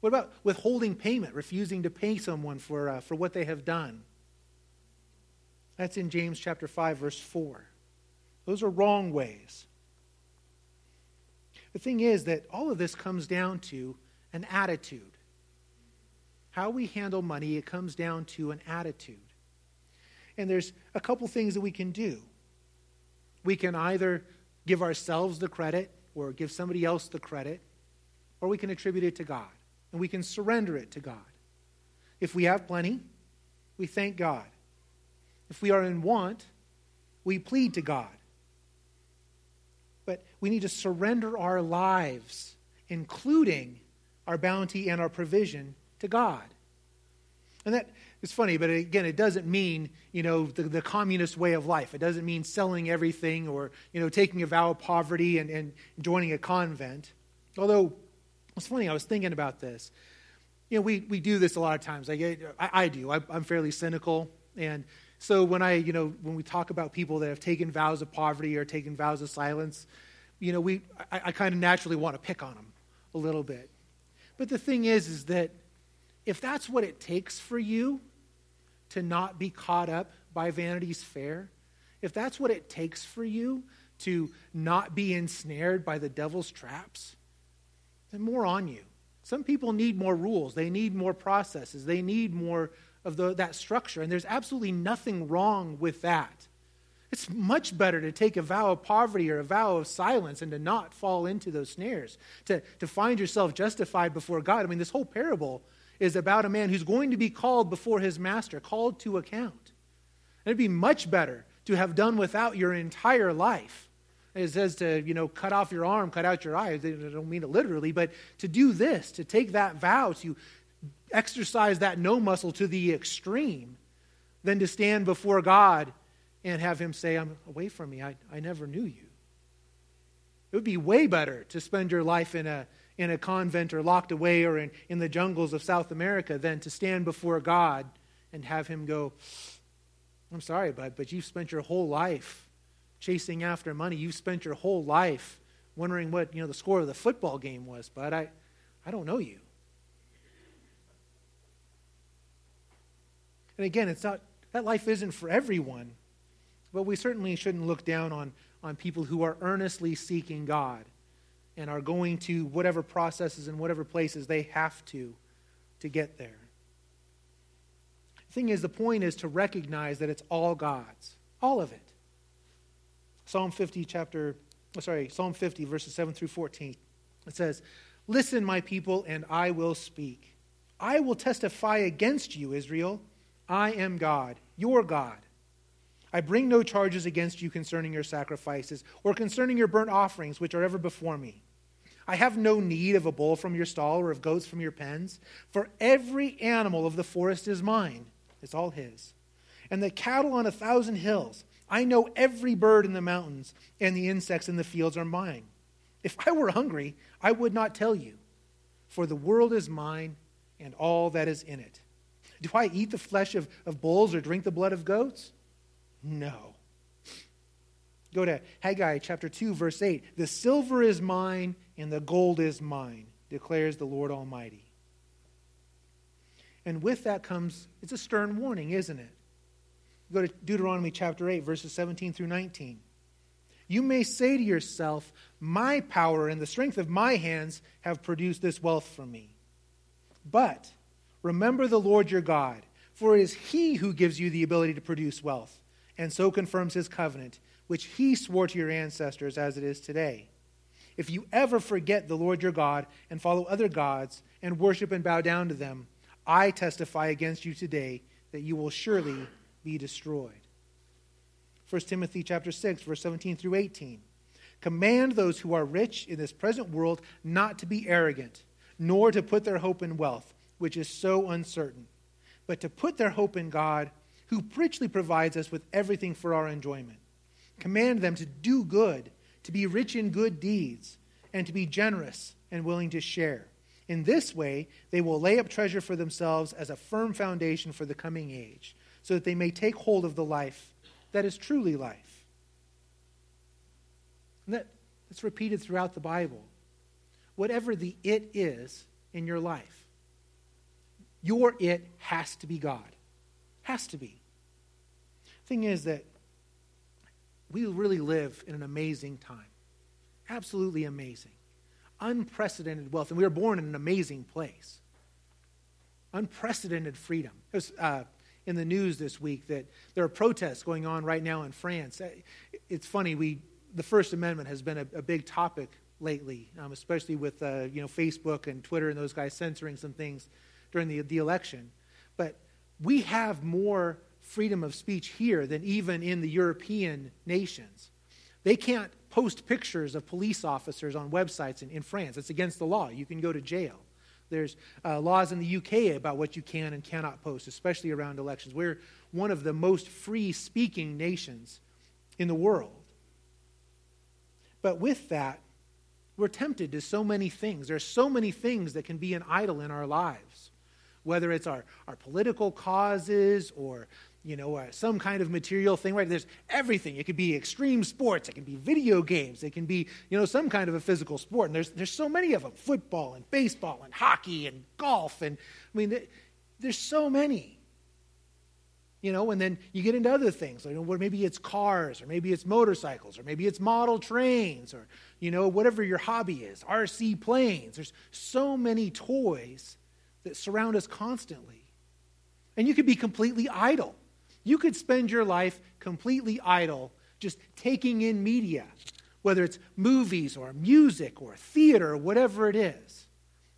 What about withholding payment, refusing to pay someone for, uh, for what they have done? That's in James chapter 5, verse 4. Those are wrong ways. The thing is that all of this comes down to an attitude. How we handle money, it comes down to an attitude. And there's a couple things that we can do. We can either give ourselves the credit or give somebody else the credit, or we can attribute it to God and we can surrender it to God. If we have plenty, we thank God. If we are in want, we plead to God. But we need to surrender our lives, including our bounty and our provision, to God. And that is funny, but again, it doesn't mean, you know, the, the, communist way of life. It doesn't mean selling everything or, you know, taking a vow of poverty and, and joining a convent. Although, it's funny, I was thinking about this. You know, we, we do this a lot of times. I, I, I do. I, I'm fairly cynical. And so when I, you know, when we talk about people that have taken vows of poverty or taken vows of silence, you know, we, I, I kind of naturally want to pick on them a little bit. But the thing is, is that if that's what it takes for you to not be caught up by vanity's fair, if that's what it takes for you to not be ensnared by the devil's traps, then more on you. Some people need more rules, they need more processes, they need more of the, that structure, and there's absolutely nothing wrong with that. It's much better to take a vow of poverty or a vow of silence and to not fall into those snares, to, to find yourself justified before God. I mean, this whole parable is about a man who's going to be called before his master, called to account. And it'd be much better to have done without your entire life. It says to, you know, cut off your arm, cut out your eye. I don't mean it literally, but to do this, to take that vow, to exercise that no muscle to the extreme, than to stand before God and have him say, I'm away from me. I, I never knew you. It would be way better to spend your life in a, in a convent or locked away or in, in the jungles of South America than to stand before God and have him go, I'm sorry, bud, but you've spent your whole life chasing after money. You've spent your whole life wondering what you know the score of the football game was, but I, I don't know you. And again, it's not that life isn't for everyone. But we certainly shouldn't look down on, on people who are earnestly seeking God and are going to whatever processes and whatever places they have to to get there. The thing is, the point is to recognize that it's all God's, all of it. Psalm 50, chapter, oh, sorry, Psalm 50, verses 7 through 14. It says, Listen, my people, and I will speak. I will testify against you, Israel. I am God, your God. I bring no charges against you concerning your sacrifices or concerning your burnt offerings, which are ever before me. I have no need of a bull from your stall or of goats from your pens, for every animal of the forest is mine. It's all his. And the cattle on a thousand hills. I know every bird in the mountains, and the insects in the fields are mine. If I were hungry, I would not tell you, for the world is mine and all that is in it. Do I eat the flesh of, of bulls or drink the blood of goats? No. Go to Haggai chapter 2, verse 8. The silver is mine and the gold is mine, declares the Lord Almighty. And with that comes, it's a stern warning, isn't it? Go to Deuteronomy chapter 8, verses 17 through 19. You may say to yourself, My power and the strength of my hands have produced this wealth for me. But remember the Lord your God, for it is He who gives you the ability to produce wealth and so confirms his covenant, which he swore to your ancestors as it is today. If you ever forget the Lord your God and follow other gods and worship and bow down to them, I testify against you today that you will surely be destroyed. 1 Timothy chapter 6 verse 17 through 18. Command those who are rich in this present world not to be arrogant, nor to put their hope in wealth, which is so uncertain, but to put their hope in God, who richly provides us with everything for our enjoyment. Command them to do good, to be rich in good deeds, and to be generous and willing to share. In this way, they will lay up treasure for themselves as a firm foundation for the coming age, so that they may take hold of the life that is truly life. And that, that's repeated throughout the Bible. Whatever the it is in your life, your it has to be God. Has to be. Thing is that we really live in an amazing time. Absolutely amazing. Unprecedented wealth. And we were born in an amazing place. Unprecedented freedom. Was uh, in the news this week that there are protests going on right now in France. It's funny, we the First Amendment has been a, a big topic lately, um, especially with uh, you know Facebook and Twitter and those guys censoring some things during the, the election. But we have more freedom of speech here than even in the European nations. They can't post pictures of police officers on websites in, in France. It's against the law. You can go to jail. There's uh, laws in the UK about what you can and cannot post, especially around elections. We're one of the most free speaking nations in the world. But with that, we're tempted to so many things. There are so many things that can be an idol in our lives, whether it's our, our political causes or you know, uh, some kind of material thing, right? There's everything. It could be extreme sports. It can be video games. It can be, you know, some kind of a physical sport. And there's, there's so many of them football and baseball and hockey and golf. And I mean, there's so many. You know, and then you get into other things. Like, well, maybe it's cars, or maybe it's motorcycles, or maybe it's model trains, or, you know, whatever your hobby is, RC planes. There's so many toys that surround us constantly. And you could be completely idle. You could spend your life completely idle, just taking in media, whether it's movies or music or theater whatever it is.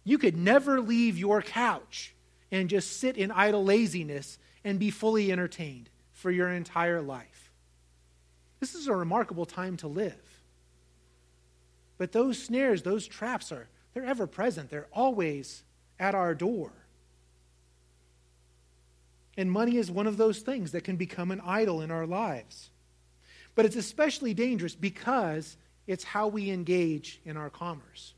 You could never leave your couch and just sit in idle laziness and be fully entertained for your entire life. This is a remarkable time to live. But those snares, those traps are they're ever present. They're always at our door. And money is one of those things that can become an idol in our lives. But it's especially dangerous because it's how we engage in our commerce.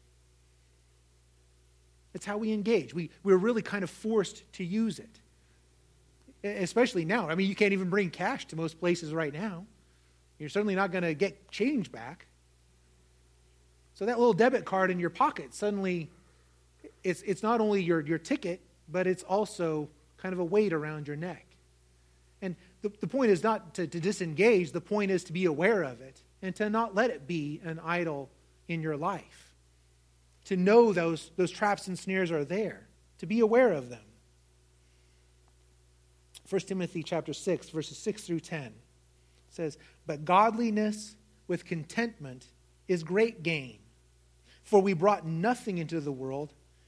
It's how we engage. We, we're really kind of forced to use it especially now. I mean, you can't even bring cash to most places right now. You're certainly not going to get change back. So that little debit card in your pocket suddenly, it's, it's not only your, your ticket, but it's also kind of a weight around your neck. And the, the point is not to, to disengage, the point is to be aware of it and to not let it be an idol in your life. To know those, those traps and snares are there, to be aware of them. 1 Timothy chapter 6, verses 6 through 10 says, But godliness with contentment is great gain. For we brought nothing into the world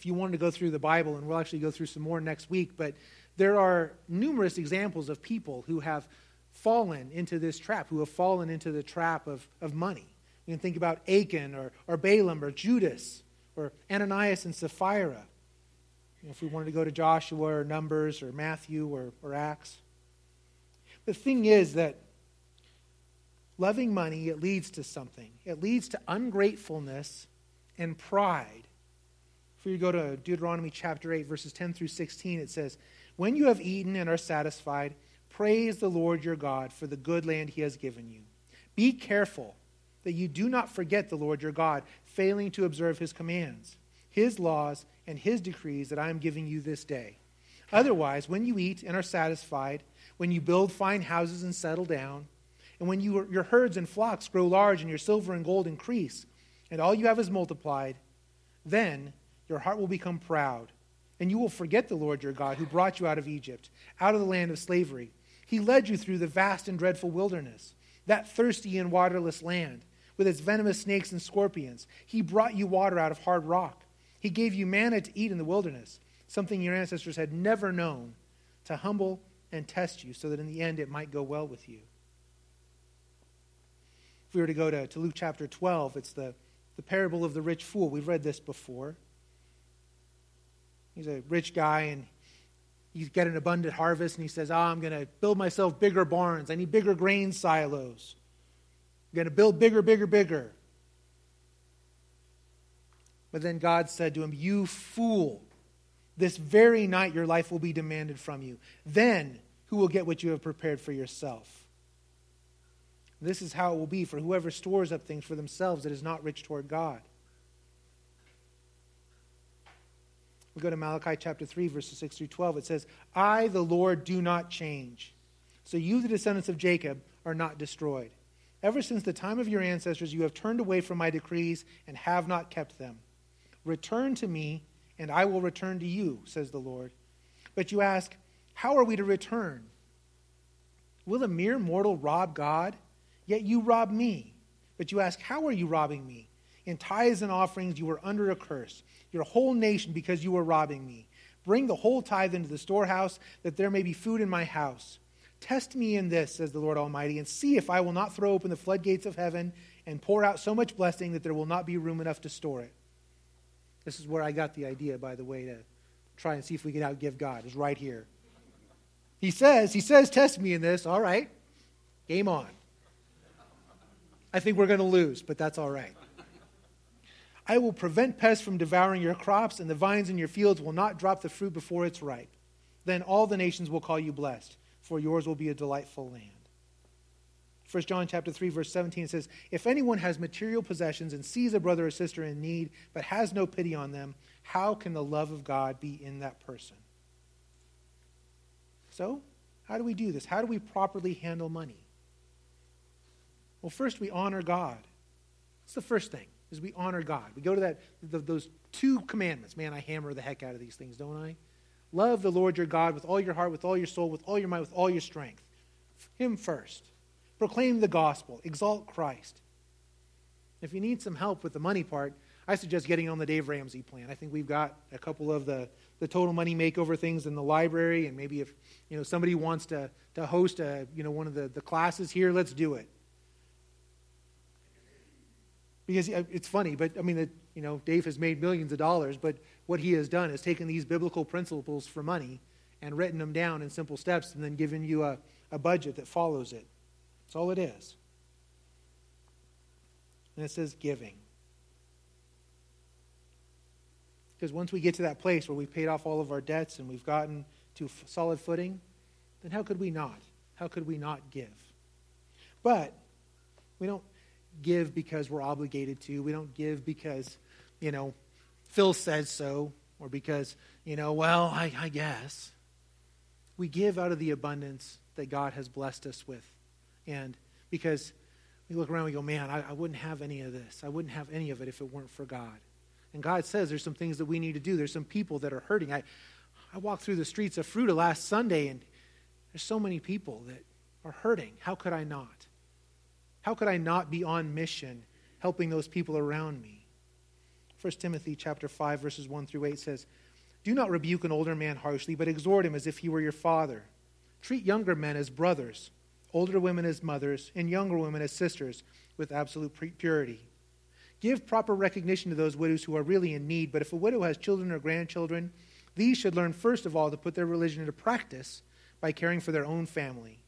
if you wanted to go through the Bible, and we'll actually go through some more next week, but there are numerous examples of people who have fallen into this trap, who have fallen into the trap of, of money. You can think about Achan or, or Balaam or Judas or Ananias and Sapphira. You know, if we wanted to go to Joshua or Numbers or Matthew or, or Acts. The thing is that loving money, it leads to something. It leads to ungratefulness and pride. If you go to Deuteronomy chapter 8, verses 10 through 16, it says, When you have eaten and are satisfied, praise the Lord your God for the good land he has given you. Be careful that you do not forget the Lord your God, failing to observe his commands, his laws, and his decrees that I am giving you this day. Otherwise, when you eat and are satisfied, when you build fine houses and settle down, and when you, your herds and flocks grow large and your silver and gold increase, and all you have is multiplied, then your heart will become proud, and you will forget the Lord your God who brought you out of Egypt, out of the land of slavery. He led you through the vast and dreadful wilderness, that thirsty and waterless land, with its venomous snakes and scorpions. He brought you water out of hard rock. He gave you manna to eat in the wilderness, something your ancestors had never known, to humble and test you, so that in the end it might go well with you. If we were to go to, to Luke chapter 12, it's the, the parable of the rich fool. We've read this before. He's a rich guy and he's got an abundant harvest and he says, oh, I'm going to build myself bigger barns. I need bigger grain silos. I'm going to build bigger, bigger, bigger. But then God said to him, You fool, this very night your life will be demanded from you. Then who will get what you have prepared for yourself? This is how it will be for whoever stores up things for themselves that is not rich toward God. We go to Malachi chapter 3, verses 6 through 12. It says, I, the Lord, do not change. So you, the descendants of Jacob, are not destroyed. Ever since the time of your ancestors, you have turned away from my decrees and have not kept them. Return to me, and I will return to you, says the Lord. But you ask, How are we to return? Will a mere mortal rob God? Yet you rob me. But you ask, How are you robbing me? In tithes and offerings you were under a curse, your whole nation, because you were robbing me. Bring the whole tithe into the storehouse, that there may be food in my house. Test me in this, says the Lord Almighty, and see if I will not throw open the floodgates of heaven and pour out so much blessing that there will not be room enough to store it. This is where I got the idea, by the way, to try and see if we can outgive God, is right here. He says, He says, test me in this. All right, game on. I think we're going to lose, but that's all right. I will prevent pests from devouring your crops, and the vines in your fields will not drop the fruit before it's ripe. Then all the nations will call you blessed, for yours will be a delightful land. 1 John chapter 3 verse 17 says, "If anyone has material possessions and sees a brother or sister in need but has no pity on them, how can the love of God be in that person?" So, how do we do this? How do we properly handle money? Well, first we honor God. That's the first thing, is we honor God. We go to that the, those two commandments. Man, I hammer the heck out of these things, don't I? Love the Lord your God with all your heart, with all your soul, with all your might, with all your strength. Him first. Proclaim the gospel. Exalt Christ. If you need some help with the money part, I suggest getting on the Dave Ramsey plan. I think we've got a couple of the, the total money makeover things in the library, and maybe if you know somebody wants to, to host a you know one of the, the classes here, let's do it because it's funny, but I mean, it, you know, Dave has made millions of dollars, but what he has done is taken these biblical principles for money and written them down in simple steps and then given you a, a budget that follows it. That's all it is. And it says giving. Because once we get to that place where we've paid off all of our debts and we've gotten to solid footing, then how could we not? How could we not give? But we don't give because we're obligated to. We don't give because, you know, Phil says so or because, you know, well, I, I guess. We give out of the abundance that God has blessed us with. And because we look around we go, man, I, I wouldn't have any of this. I wouldn't have any of it if it weren't for God. And God says there's some things that we need to do. There's some people that are hurting. I, I walked through the streets of Fruita last Sunday, and there's so many people that are hurting. How could I not? How could I not be on mission helping those people around me? 1 Timothy chapter 5 verses 1 through 8 says, "Do not rebuke an older man harshly, but exhort him as if he were your father. Treat younger men as brothers, older women as mothers, and younger women as sisters with absolute purity. Give proper recognition to those widows who are really in need, but if a widow has children or grandchildren, these should learn first of all to put their religion into practice by caring for their own family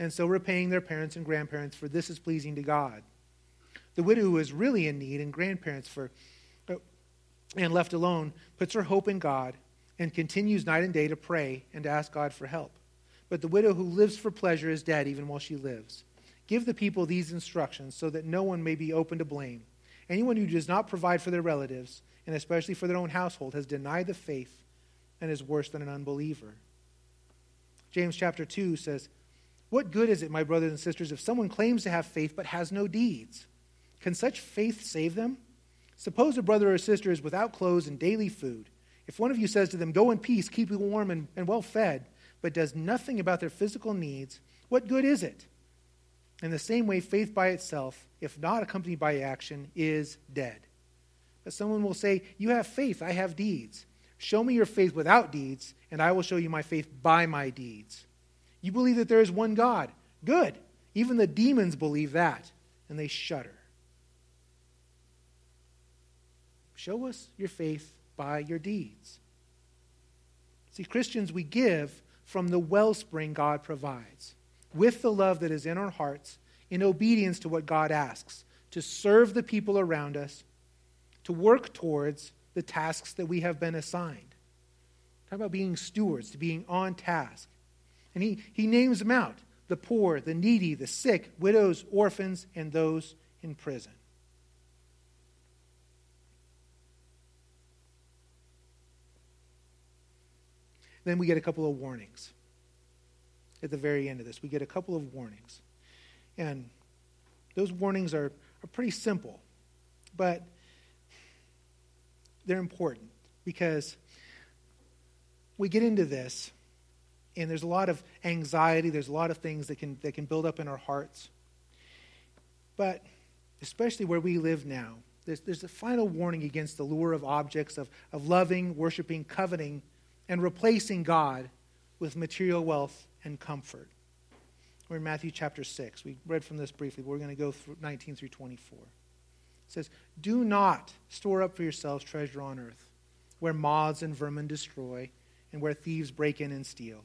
and so repaying their parents and grandparents, for this is pleasing to God. The widow who is really in need and grandparents for uh, and left alone puts her hope in God and continues night and day to pray and to ask God for help. But the widow who lives for pleasure is dead even while she lives. Give the people these instructions so that no one may be open to blame. Anyone who does not provide for their relatives, and especially for their own household, has denied the faith and is worse than an unbeliever. James chapter 2 says, What good is it, my brothers and sisters, if someone claims to have faith but has no deeds? Can such faith save them? Suppose a brother or sister is without clothes and daily food. If one of you says to them, Go in peace, keep you warm and, and well fed, but does nothing about their physical needs, what good is it? In the same way, faith by itself, if not accompanied by action, is dead. But someone will say, You have faith, I have deeds. Show me your faith without deeds, and I will show you my faith by my deeds. You believe that there is one God. Good. Even the demons believe that, and they shudder. Show us your faith by your deeds. See, Christians, we give from the wellspring God provides, with the love that is in our hearts, in obedience to what God asks, to serve the people around us, to work towards the tasks that we have been assigned. Talk about being stewards, to being on task. And he, he names them out the poor, the needy, the sick, widows, orphans, and those in prison. Then we get a couple of warnings. At the very end of this, we get a couple of warnings. And those warnings are, are pretty simple, but they're important because we get into this and there's a lot of anxiety, there's a lot of things that can, that can build up in our hearts. But especially where we live now, there's, there's a final warning against the lure of objects, of, of loving, worshiping, coveting and replacing God with material wealth and comfort. We're in Matthew chapter 6. We read from this briefly. We're going to go through 19 through 24. It says, Do not store up for yourselves treasure on earth, where moths and vermin destroy, and where thieves break in and steal.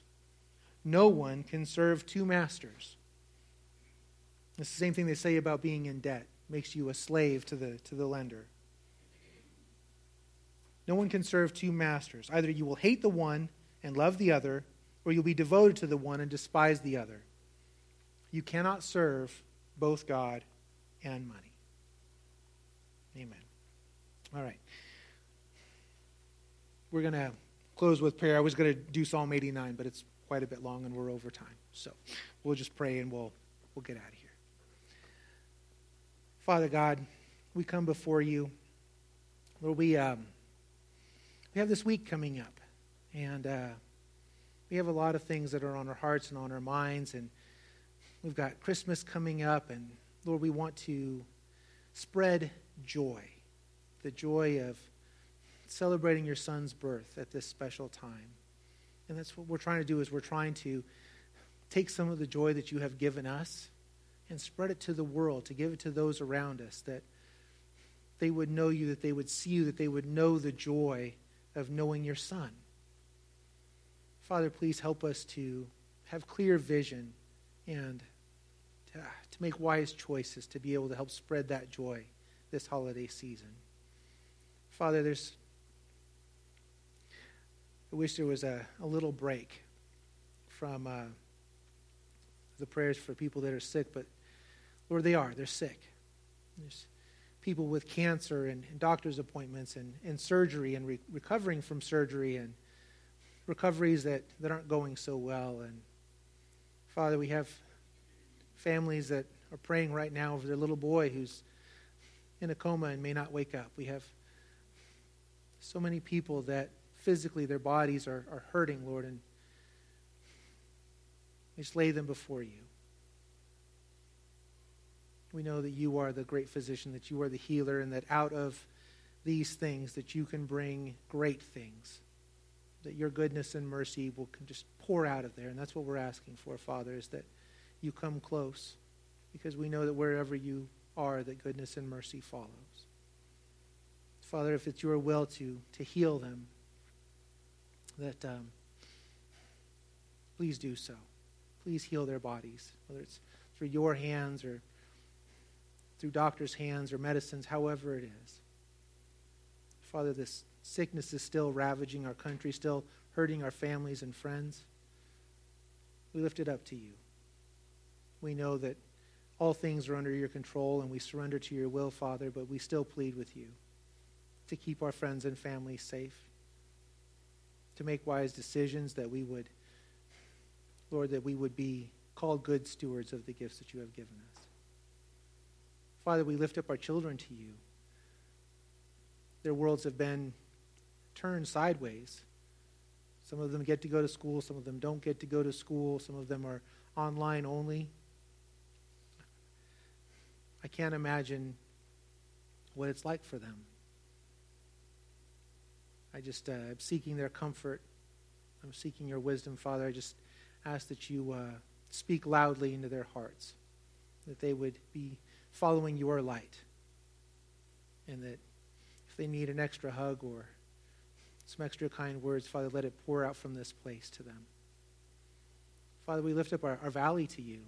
No one can serve two masters. It's the same thing they say about being in debt. It makes you a slave to the, to the lender. No one can serve two masters. Either you will hate the one and love the other, or you'll be devoted to the one and despise the other. You cannot serve both God and money. Amen. All right. We're going to close with prayer. I was going to do Psalm 89, but it's quite a bit long and we're over time. So we'll just pray and we'll, we'll get out of here. Father God, we come before you. Lord, we, um, we have this week coming up. And. Uh, we have a lot of things that are on our hearts and on our minds, and we've got Christmas coming up, and Lord, we want to spread joy, the joy of celebrating your son's birth at this special time. And that's what we're trying to do is we're trying to take some of the joy that you have given us and spread it to the world, to give it to those around us that they would know you, that they would see you, that they would know the joy of knowing your son. Father, please help us to have clear vision and to, to make wise choices to be able to help spread that joy this holiday season. Father, there's I wish there was a, a little break from uh, the prayers for people that are sick, but Lord, they are. They're sick. There's people with cancer and, and doctor's appointments and, and surgery and re- recovering from surgery and recoveries that, that aren't going so well. And Father, we have families that are praying right now over their little boy who's in a coma and may not wake up. We have so many people that physically their bodies are, are hurting, Lord, and we just lay them before you. We know that you are the great physician, that you are the healer, and that out of these things that you can bring great things that your goodness and mercy will just pour out of there. And that's what we're asking for, Father, is that you come close because we know that wherever you are, that goodness and mercy follows. Father, if it's your will to, to heal them, that um, please do so. please heal their bodies, whether it's through your hands or through doctors' hands or medicines, however it is. Father, this sickness is still ravaging our country, still hurting our families and friends. We lift it up to you. We know that all things are under your control and we surrender to your will, Father, but we still plead with you to keep our friends and families safe, to make wise decisions that we would, Lord, that we would be called good stewards of the gifts that you have given us. Father, we lift up our children to you. Their worlds have been turned sideways. Some of them get to go to school, some of them don't get to go to school, some of them are online only. I can't imagine what it's like for them. I just uh, am seeking their comfort. I'm seeking your wisdom, Father. I just ask that you uh, speak loudly into their hearts, that they would be following your light, and that if they need an extra hug or some extra kind words, Father, let it pour out from this place to them. Father, we lift up our, our valley to you.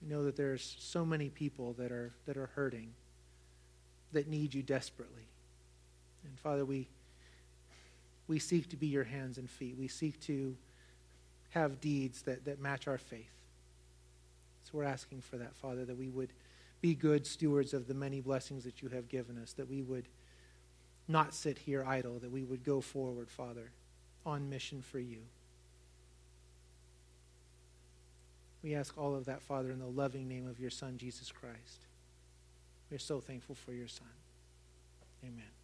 We know that there's so many people that are, that are hurting, that need you desperately. And Father, we, we seek to be your hands and feet. We seek to have deeds that, that match our faith. So we're asking for that, Father, that we would be good stewards of the many blessings that you have given us, that we would not sit here idle, that we would go forward, Father, on mission for you. We ask all of that, Father, in the loving name of your Son, Jesus Christ. We're so thankful for your Son. Amen.